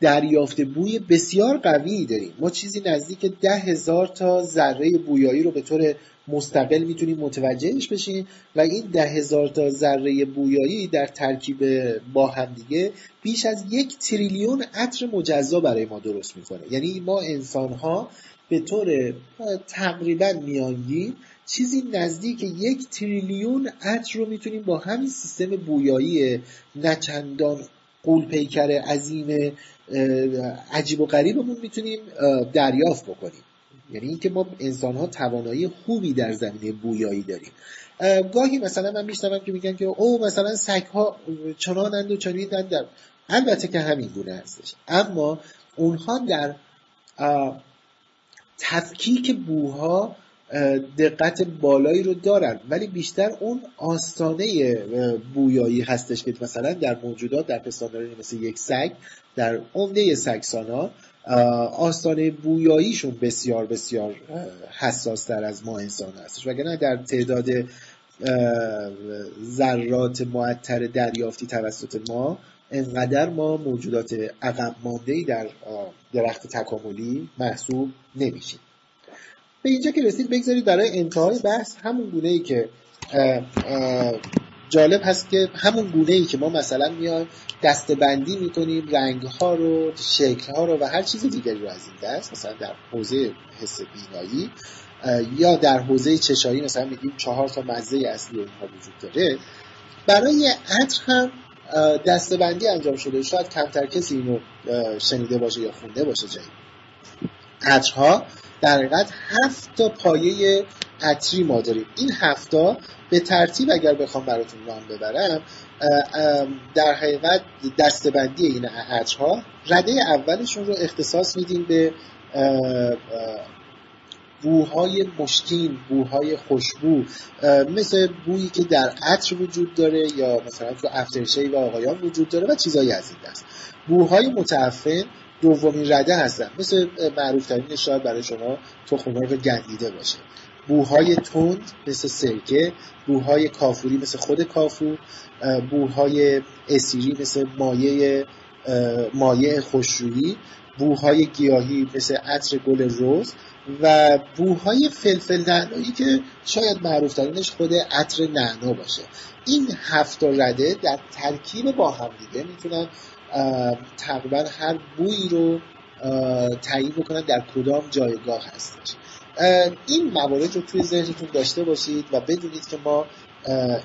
دریافت بوی بسیار قوی داریم. ما چیزی نزدیک ده هزار تا ذره بویایی رو به طور مستقل می‌تونیم متوجهش بشیم و این ده هزار تا ذره بویایی در ترکیب با همدیگه بیش از یک تریلیون عطر مجزا برای ما درست می‌کنه. یعنی ما انسان ها به طور تقریبا میانگین چیزی نزدیک یک تریلیون عطر رو می‌تونیم با همین سیستم بویایی نچندان قول پیکر عظیم عجیب و غریبمون می‌تونیم دریافت بکنیم. یعنی اینکه ما انسان ها توانایی خوبی در زمینه بویایی داریم. گاهی مثلا من میشنوم که میگن که او مثلا سگ ها چنانند و چنینند. البته که همین گونه هستش. اما اونها در تفکیک بوها دقت بالایی رو دارن. ولی بیشتر اون آستانه بویایی هستش که مثلا در موجودات در پستاندارانی مثل یک سگ در عمده سگسانا آستانه بویاییشون بسیار بسیار حساس در از ما انسان هستش. وگرنه در تعداد ذرات معطر دریافتی توسط ما انقدر ما موجودات عقب مانده در درخت تکاملی محسوب نمیشیم. به اینجا که رسید بگذارید برای انتهای بحث همون گونه ای که جالب هست که همون گونه ای که ما مثلا میایم دستبندی می‌کنیم رنگ ها رو شکل ها رو و هر چیز دیگری رو از این دست مثلا در حوزه حس بینایی یا در حوزه چشایی مثلا میگیم چهار تا مزه اصلی اینها وجود داره. برای عطر هم دستبندی انجام شده. شاید کمتر کسی اینو شنیده باشه یا خونده باشه جایی عطرها در حقیقت هفت تا پایه عطری ما داریم. این هفتا به ترتیب اگر بخوام براتون نام ببرم در حقیقت دستبندی این عطرها رده اولشون رو اختصاص میدیم به بوهای مشکین بوهای خوشبو مثل بویی که در عطر وجود داره یا مثلا تو افترشی و آقایان وجود داره و چیزایی از این دست. بوهای متعفن دومین رده هستن. مثل معروف ترین شاید برای شما تخم‌مرغ گندیده باشه. بوهای تند مثل سرکه بوهای کافوری مثل خود کافور بوهای اسیری مثل مایه مایه خوشرویی بوهای گیاهی مثل عطر گل روز و بوهای فلفل نعنایی که شاید معروف ترینش خود عطر نعنا باشه. این هفت رده در ترکیب با هم دیگه می‌تونن تقریبا هر بویی رو تعیین بکنن در کدام جایگاه هستش. این موارد رو توی ذهنتون داشته باشید و بدونید که ما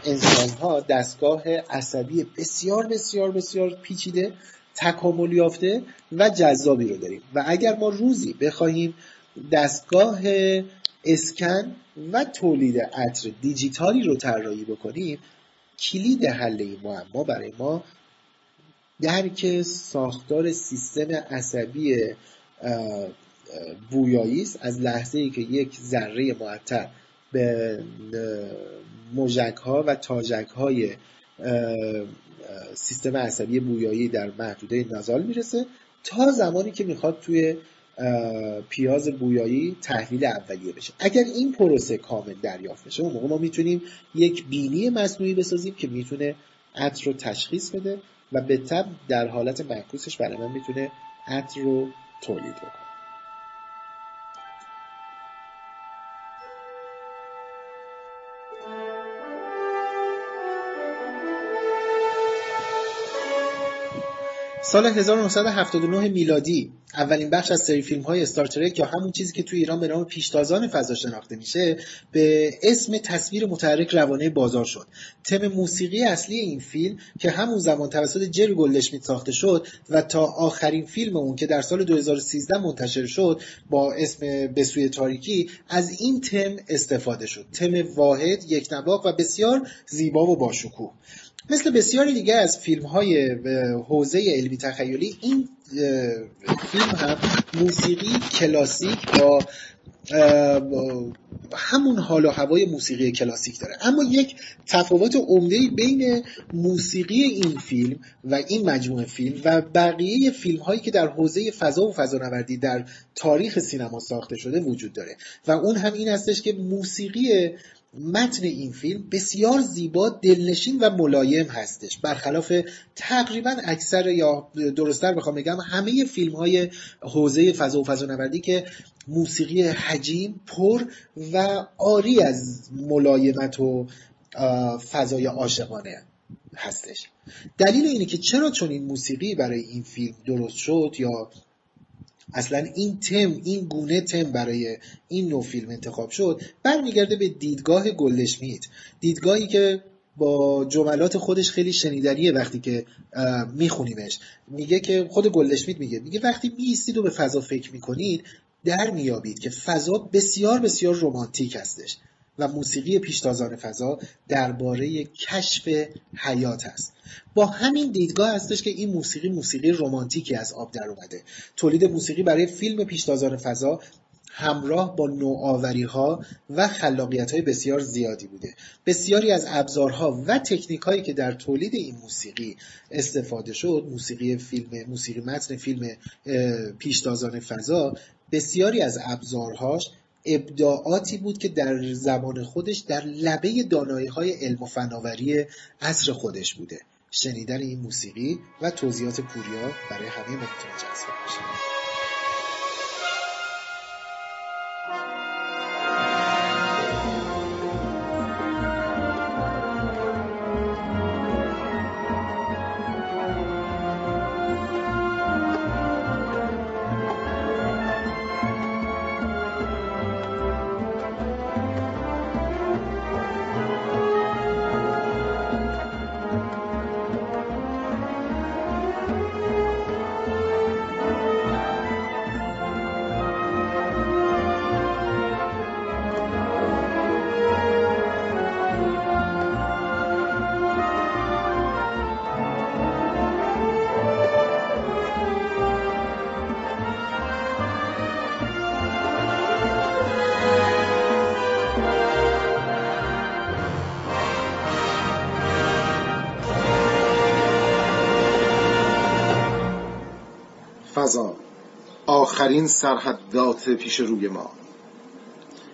انسان ها دستگاه عصبی بسیار بسیار بسیار پیچیده تکامل یافته و جذابی رو داریم. و اگر ما روزی بخواهیم دستگاه اسکن و تولید عطر دیجیتالی رو طراحی بکنیم کلید حل این معما برای ما درک ساختار سیستم عصبی بویایی است. از لحظه ای که یک ذره معطر به مژک ها و تاجک های سیستم عصبی بویایی در محدوده نازال می‌رسه تا زمانی که می‌خواد توی پیاز بویایی تحلیل اولیه بشه. اگر این پروسه کامل دریافت بشه اون موقع ما می‌تونیم یک بینی مصنوعی بسازیم که می‌تونه عطر رو تشخیص بده و به تب در حالت معکوسش برای من می‌تونه عطر رو تولید بکنه. سال 1979 میلادی اولین بخش از سری فیلم های استارترک یا همون چیزی که توی ایران به نام پیشتازان فضا شناخته میشه به اسم تصویر متحرک روانه بازار شد. تم موسیقی اصلی این فیلم که همون زمان توسط جری گلدشمیت ساخته شد و تا آخرین فیلم اون که در سال 2013 منتشر شد با اسم به تاریکی از این تم استفاده شد. تم واحد یک نواق و بسیار زیبا و باشکوه. مثل بسیاری دیگه از فیلم های حوزه علمی تخیلی این فیلم هم موسیقی کلاسیک با همون حال و هوای موسیقی کلاسیک داره. اما یک تفاوت عمده بین موسیقی این فیلم و این مجموعه فیلم و بقیه فیلم هایی که در حوزه فضا و فضانوردی در تاریخ سینما ساخته شده وجود داره. و اون هم این هستش که موسیقی متن این فیلم بسیار زیبا دلنشین و ملایم هستش. برخلاف تقریبا اکثر یا درستتر بخوام بگم همه فیلم های حوزه فضا و فضانوردی که موسیقی حجیم پر و آری از ملایمت و فضای عاشقانه هستش. دلیل اینه که چرا چون این موسیقی برای این فیلم درست شد یا اصلا این تم این گونه تم برای این نوع فیلم انتخاب شد برمیگرده به دیدگاه گلشمیت دیدگاهی که با جملات خودش خیلی شنیدنیه وقتی که میخونیمش. میگه که خود گلدشمیت میگه میگه وقتی میستید و به فضا فکر می‌کنید در میابید که فضا بسیار بسیار رمانتیک هستش. و موسیقی پیشتازان فضا درباره کشف حیات است. با همین دیدگاه هستش که این موسیقی موسیقی رمانتیکی از آب در اومده. تولید موسیقی برای فیلم پیشتازان فضا همراه با نوآوری ها و خلاقیت های بسیار زیادی بوده. بسیاری از ابزارها و تکنیک هایی که در تولید این موسیقی استفاده شد موسیقی فیلم موسیقی متن فیلم پیشتازان فضا بسیاری از ابزارهاش ابداعاتی بود که در زمان خودش در لبه دانایی های علم و فناوری عصر خودش بوده. شنیدن این موسیقی و توضیحات پوریا برای همه ما می‌تونه جذاب باشه آخرین سرحدات پیش روی ما.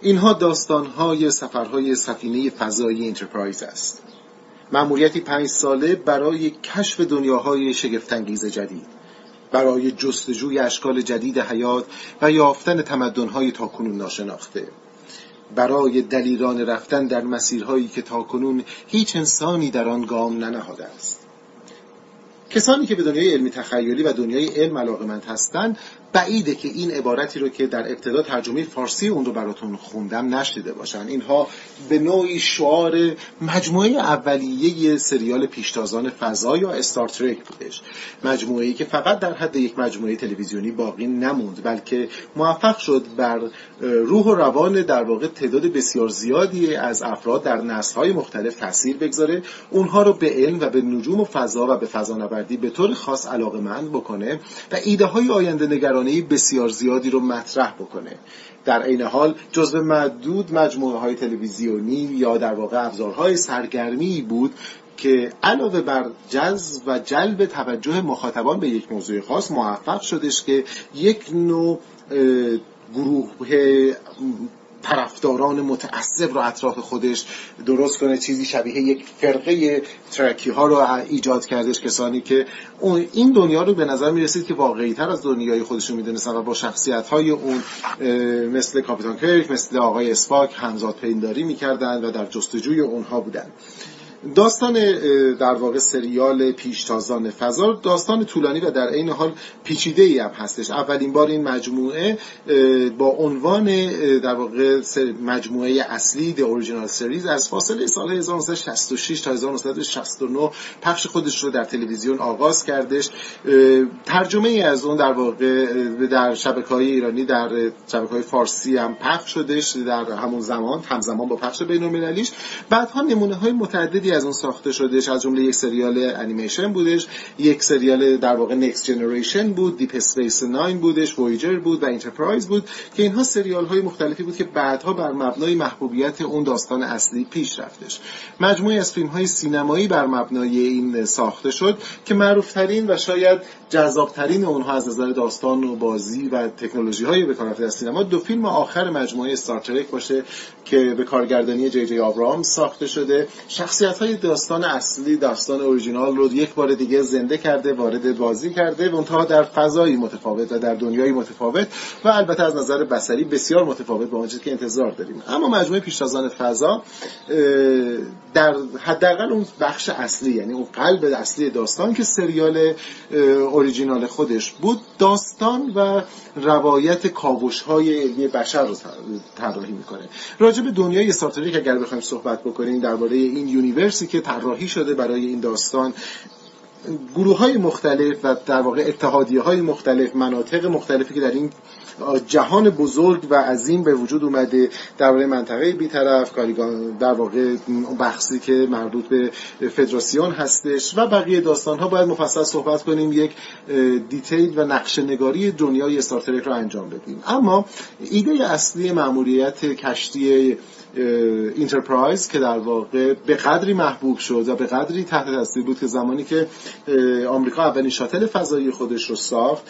اینها داستانهای سفرهای سفینه فضایی انترپرایز است. مأموریتی پنج ساله برای کشف دنیاهای شگفتانگیز جدید برای جستجوی اشکال جدید حیات و یافتن تمدنهای تاکنون ناشناخته. برای دلیران رفتن در مسیرهایی که تاکنون هیچ انسانی در آن گام ننهاده است. کسانی که به دنیای علمی تخیلی و دنیای علم علاقمند هستند بعیده که این عبارتی رو که در ابتدا ترجمه فارسی اون رو براتون خوندم نشیده باشن. اینها به نوعی شعار مجموعه اولیه سریال پیشتازان فضا یا استار ترک بودش. مجموعه که فقط در حد یک مجموعه تلویزیونی باقی نموند بلکه موفق شد بر روح و روان در واقع تعداد بسیار زیادی از افراد در نسل‌های مختلف تاثیر بگذاره. اونها رو به علم و به نجوم و فضا و به فضانوردی به طور خاص علاقمند بکنه و ایده های آینده نگرانه بسیار زیادی رو مطرح بکنه. در عین حال جزو معدود مجموعه های تلویزیونی یا در واقع ابزارهای سرگرمی بود که علاوه بر جذب و جلب توجه مخاطبان به یک موضوع خاص موفق شدش که یک نوع گروه طرفداران متعصب رو اطراف خودش درست کنه چیزی شبیه یک فرقه ترکی ها رو ایجاد کردش. کسانی که این دنیا رو به نظر می رسید که واقعی تر از دنیای خودشون می‌دونستن و با شخصیت های اون مثل کاپیتان کرک مثل آقای اسپاک همزاد پینداری می‌کردن و در جستجوی اونها بودن. داستان در واقع سریال پیشتازان فضا داستان طولانی و در عین حال پیچیده ای هم هستش. اولین بار این مجموعه با عنوان در واقع مجموعه اصلی The Original Series از فاصله سال 1966 تا 1969 پخش خودش رو در تلویزیون آغاز کردش. ترجمه ای از اون در واقع در شبکه های ایرانی در شبکه های فارسی هم پخش شدش در همون زمان همزمان با پخش بین المللیش بعدها نمونه های متعددی از اون ساخته شدش از جمله یک سریال انیمیشن بودش یک سریال در واقع Next Generation بود Deep Space 9 بودش وویجر بود و انترپرایز بود که اینها سریال های مختلفی بود که بعدها بر مبنای محبوبیت اون داستان اصلی پیش رفتش. مجموعه از فیلم های سینمایی بر مبنای این ساخته شد که معروف ترین و شاید جذابترین اونها از نظر داستان و بازی و تکنولوژی های به کار از سینما. دو فیلم آخر مجموعه استار باشه که به کارگردانی جی جی آبرام ساخته شده. شخصیت های داستان اصلی داستان اوریجینال رو یک بار دیگه زنده کرده وارد بازی کرده و اونها در فضایی متفاوت و در دنیای متفاوت و البته از نظر بصری بسیار متفاوت با آنچه که انتظار داریم. اما مجموعه پیشتازان فضا در حداقل اون بخش اصلی یعنی اون قلب اصلی داستان که سریال اوریجینال خودش بود داستان و روایت کاوش های علمی بشر رو طراحی می‌کنه. راجع به دنیای استارترک اگر بخوایم صحبت بکنیم درباره این universe ی که طراحی شده برای این داستان. گروه های مختلف و در واقع اتحادیه های مختلف مناطق مختلفی که در این جهان بزرگ و عظیم به وجود اومده درباره منطقه بیطرف کاریگان در واقع بحثی که مربوط به فدراسیون هستش و بقیه داستان ها باید مفصل صحبت کنیم یک detail و نقشه نگاری دنیای استارترک رو انجام بدیم. اما ایده اصلی مأموریت کشتی اینترپرایز که در واقع به قدری محبوب شد و به قدری تحت تاثیر بود که زمانی که آمریکا اولین شاتل فضایی خودش رو ساخت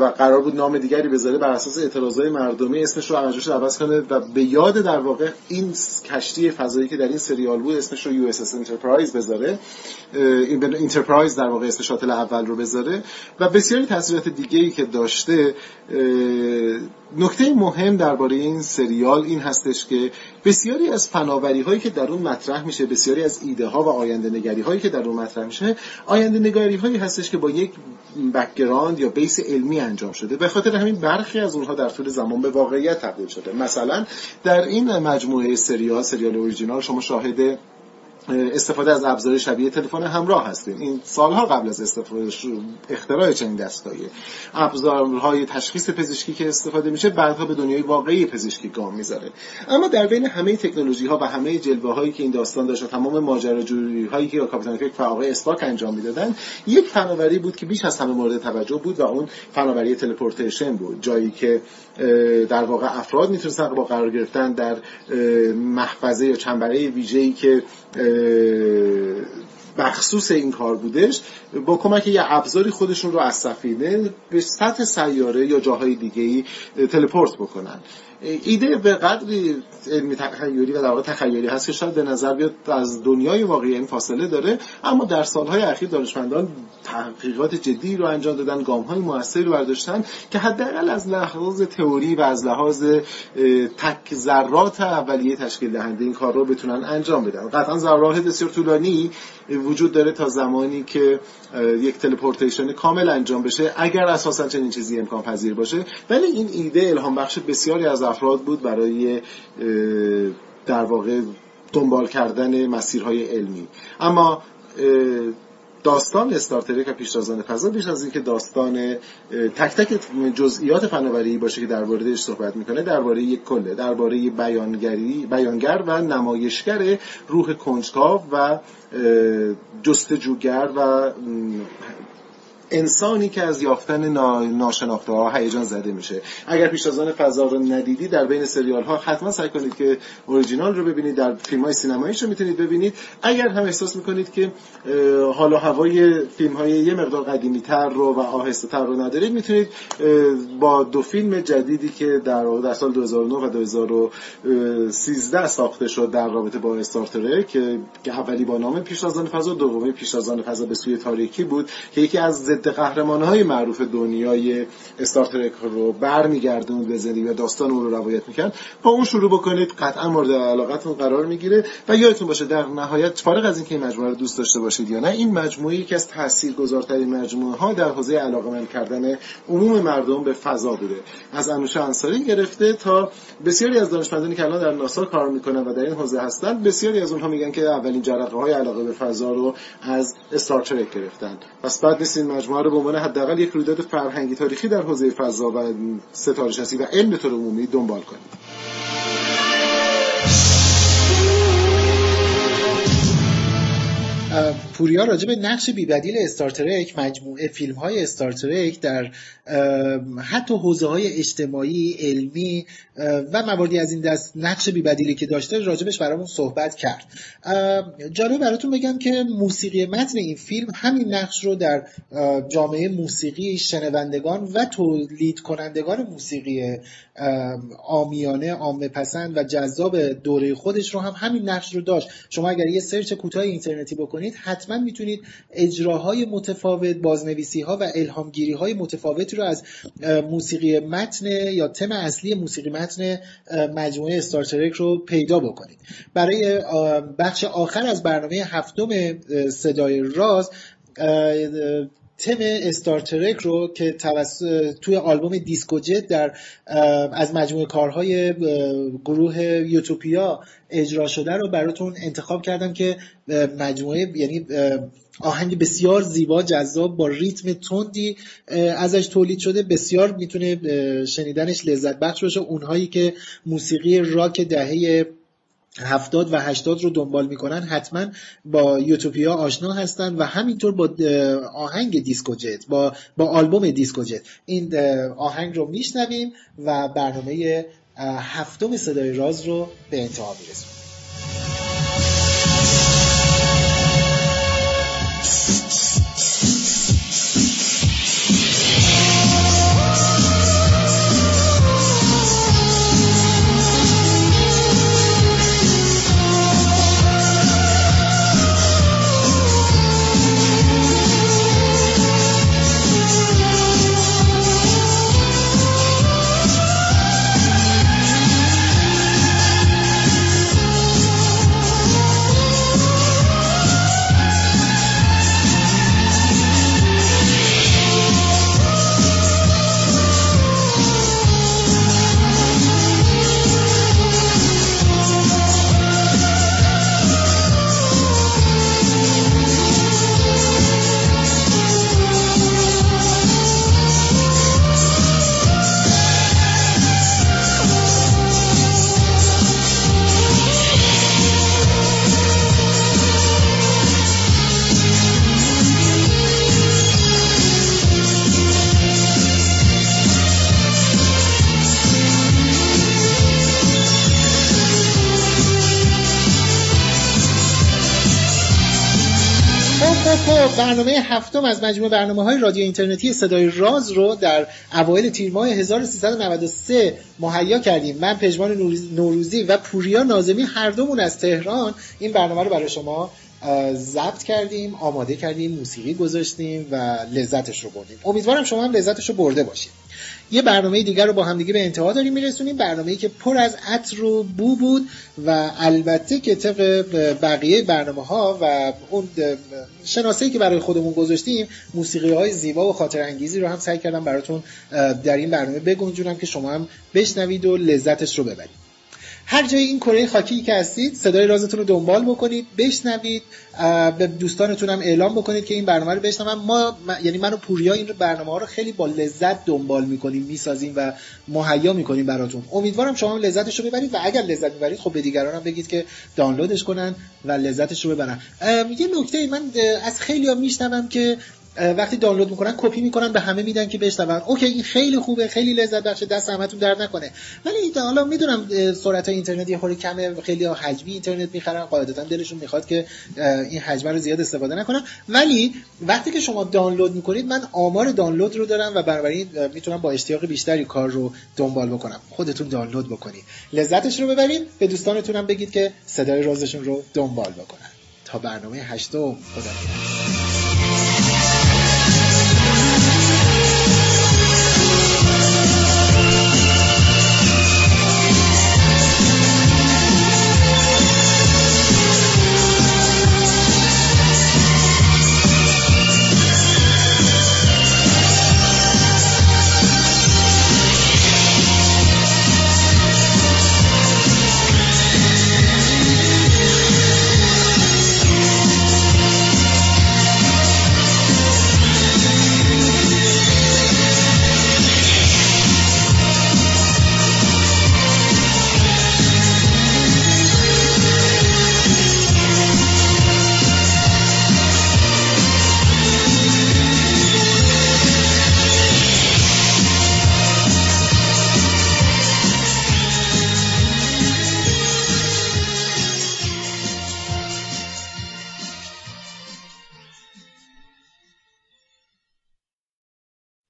و قرار بود نام دیگری بذاره بر اساس اعتراضای مردمی اسمش رو ازش عوض کنه و به یاد در واقع این کشتی فضایی که در این سریال بود اسمش رو US Enterprise بذاره. این انترپرایز در واقع اسم شاتل اول رو بذاره. و بسیاری تاثیرات دیگه ای که داشته نکته مهم درباره این سریال این هستش که بسیاری از فناوری هایی که در اون مطرح میشه بسیاری از ایده ها و آینده نگری هایی که در اون مطرح میشه آینده نگاری هایی هستش که با یک background یا base علمی انجام شده. به خاطر همین برخی از اونها در طول زمان به واقعیت تبدیل شده. مثلا در این مجموعه سریال سریال اوریجینال شما شاهد استفاده از ابزار شبیه تلفن همراه هستیم. این سالها قبل از استفاده اختراع چنین دستگاهی ابزارهای تشخیص پزشکی که استفاده میشه بعدها به دنیای واقعی پزشکی گام می‌ذاره. اما در بین همه تکنولوژی ها و همه جلوه هایی که این داستان داشت تمام ماجراجویی هایی که کاپیتان کرک و آقای اسپاک انجام می‌دادن یک فناوری بود که بیش از همه مورد توجه بود و اون فناوری تلپورتیشن بود. جایی که در واقع افراد می‌تونستن با قرار گرفتن در محفظه یا چنبره ویژه‌ای که eh, مخصوص این کار بودش با کمک یه ابزاری خودشون رو از سفینه به سطح سیاره یا جاهای دیگه ای تلپورت بکنن. ایده به قدری علمی تخیلی و در واقع تخیلی هست که شاید به نظر بیاد از دنیای واقعی این فاصله داره اما در سالهای اخیر دانشمندان تحقیقات جدی رو انجام دادن گام های موثری رو برداشتن که حداقل از لحاظ تئوری و از لحاظ تک ذرات اولیه تشکیل دهنده این کار رو بتونن انجام بدن. قطعا ذرات بسیار طولانی وجود داره تا زمانی که یک تلپورتیشن کامل انجام بشه اگر اساسا چنین چیزی امکان پذیر باشه. ولی این ایده الهام بخش بسیاری از افراد بود برای در واقع دنبال کردن مسیرهای علمی. اما داستان استارترک و پیشتازان فضا بیش از اینکه داستان تک تک جزئیات فناوری باشه که درباره صحبت می‌کنه درباره یک کله درباره بیانگری بیانگر و نمایشگر روح کنجکاو و جستجوگر و انسانی که از یافتن ناشناخته ها هیجان زده میشه. اگر پیشتازان فضا رو ندیدی در بین سریال ها حتما سعی کنید که اوریجینال رو ببینید در فیلم های سینماییش رو می‌تونید ببینید. اگر هم احساس می‌کنید که حال و هوای فیلم های یه مقدار قدیمی تر رو و آهسته تر رو ندارید می‌تونید با دو فیلم جدیدی که در در سال 2009 و 2013 ساخته شد در رابطه با استارتره که اولی با نام پیشتازان فضا دومی پیشتازان فضا به سوی تاریکی بود که یکی از ضد قهرمان های معروف دنیای استارترک رو برمیگردون به زندگی و داستان اون رو روایت می‌کرد. با اون شروع بکنید قطعا مورد علاقتون قرار می‌گیره و یادتون باشه در نهایت فارغ از اینکه این مجموعه رو دوست داشته باشید یا نه این مجموعه یکی از تاثیرگذارترین مجموعه ها در حوزه علاقمند کردن عموم مردم به فضا بوده. از انوشه انصاری گرفته تا بسیاری از دانشمندانی که الان در ناسا کار می‌کنن و در این حوزه هستن بسیاری از اونها میگن که اولین جرقه های علاقه به فضا رو از استارترک گرفتن. پس بعد نیست این مجموعه رو به عنوان حداقل یک رویداد فرهنگی تاریخی در حوزه فضا و ستاره شناسی و علم به طور عمومی دنبال کنید پوریا راجع به نقش بیبدیل استارترک مجموعه فیلم های استارترک در حتی حوزه های اجتماعی علمی و مواردی از این دست نقش بیبدیلی که داشته راجبش برامون صحبت کرد. جالب براتون بگم که موسیقی متن این فیلم همین نقش رو در جامعه موسیقی شنوندگان و تولید کنندگان موسیقی آمیانه عامه پسند و جذاب دوره خودش رو هم همین نقش رو داشت. شما اگر یه سرچ کوتاه اینترنتی بکنید حتما می‌تونید اجراهای متفاوت بازنویسی ها و الهامگیری های متفاوتی رو از موسیقی متن یا تم اصلی موسیقی متن مجموعه استارترک رو پیدا بکنید. برای بخش آخر از برنامه هفتم صدای راز تم استارترک رو که توی آلبوم دیسکو جت در از مجموعه کارهای گروه یوتوپیا اجرا شده رو براتون انتخاب کردم که مجموعه یعنی آهنگ بسیار زیبا جذاب با ریتم تندی ازش تولید شده. بسیار می‌تونه شنیدنش لذت بخش باشه. اونهایی که موسیقی راک دهه هفتاد و هشتاد رو دنبال می‌کنن حتما با یوتوپیا آشنا هستن و همینطور با آهنگ دیسکو جت با, با آلبوم دیسکو جت. این آهنگ رو میشنویم و برنامه هفتم صدای راز رو به انتها میرسونیم. برنامه هفتم از مجموع برنامه های رادیو اینترنتی صدای راز رو در اوایل تیر ماه 1393 مهیا کردیم. من پژمان نوروزی و پوریا نازمی هر دومون از تهران این برنامه رو برای شما ضبط کردیم آماده کردیم موسیقی گذاشتیم و لذتش رو بردیم. امیدوارم شما هم لذتش رو برده باشید. یه برنامه دیگر رو با همدیگه به انتها داریم میرسونیم. برنامه‌ای که پر از عطر و بو بود و البته که طبق بقیه برنامه ها و اون شناسایی که برای خودمون گذاشتیم موسیقی های زیبا و خاطر انگیزی رو هم سعی کردم براتون در این برنامه بگنجونم که شما هم بشنوید و لذتش رو ببرید. هر جای این کره خاکی که هستید صدای رازتون رو دنبال بکنید بشنوید به دوستانتون هم اعلام بکنید که این برنامه رو بشنون ما یعنی من و پوریا این برنامه ها رو خیلی با لذت دنبال می‌کنیم می‌سازیم و مهیا می‌کنیم براتون. امیدوارم شما هم لذتش رو ببرید و اگر لذت می‌برید خب به دیگران هم بگید که دانلودش کنن و لذتش رو ببرن. یه نکته من از خیلی ها میشنوم که وقتی دانلود می‌کنن کپی می‌کنن به همه میدن که بشنون. اوکی این خیلی خوبه خیلی لذت بخشه دست همتون درد نکنه. ولی حالا می‌دونم سرعت اینترنت یه خوری کمه خیلی ها حجمی اینترنت می‌خرن قاعدتا دلشون می‌خواد که این حجم رو زیاد استفاده نکنن. ولی وقتی که شما دانلود می‌کنید من آمار دانلود رو دارم و بنابراین می‌تونم با اشتیاق بیشتری کار رو دنبال بکنم. خودتون دانلود بکنید. لذتش رو ببرید به دوستانتونم بگید که صدای رازشون رو دنبال بکنن. تا برنامه هشتم. خدا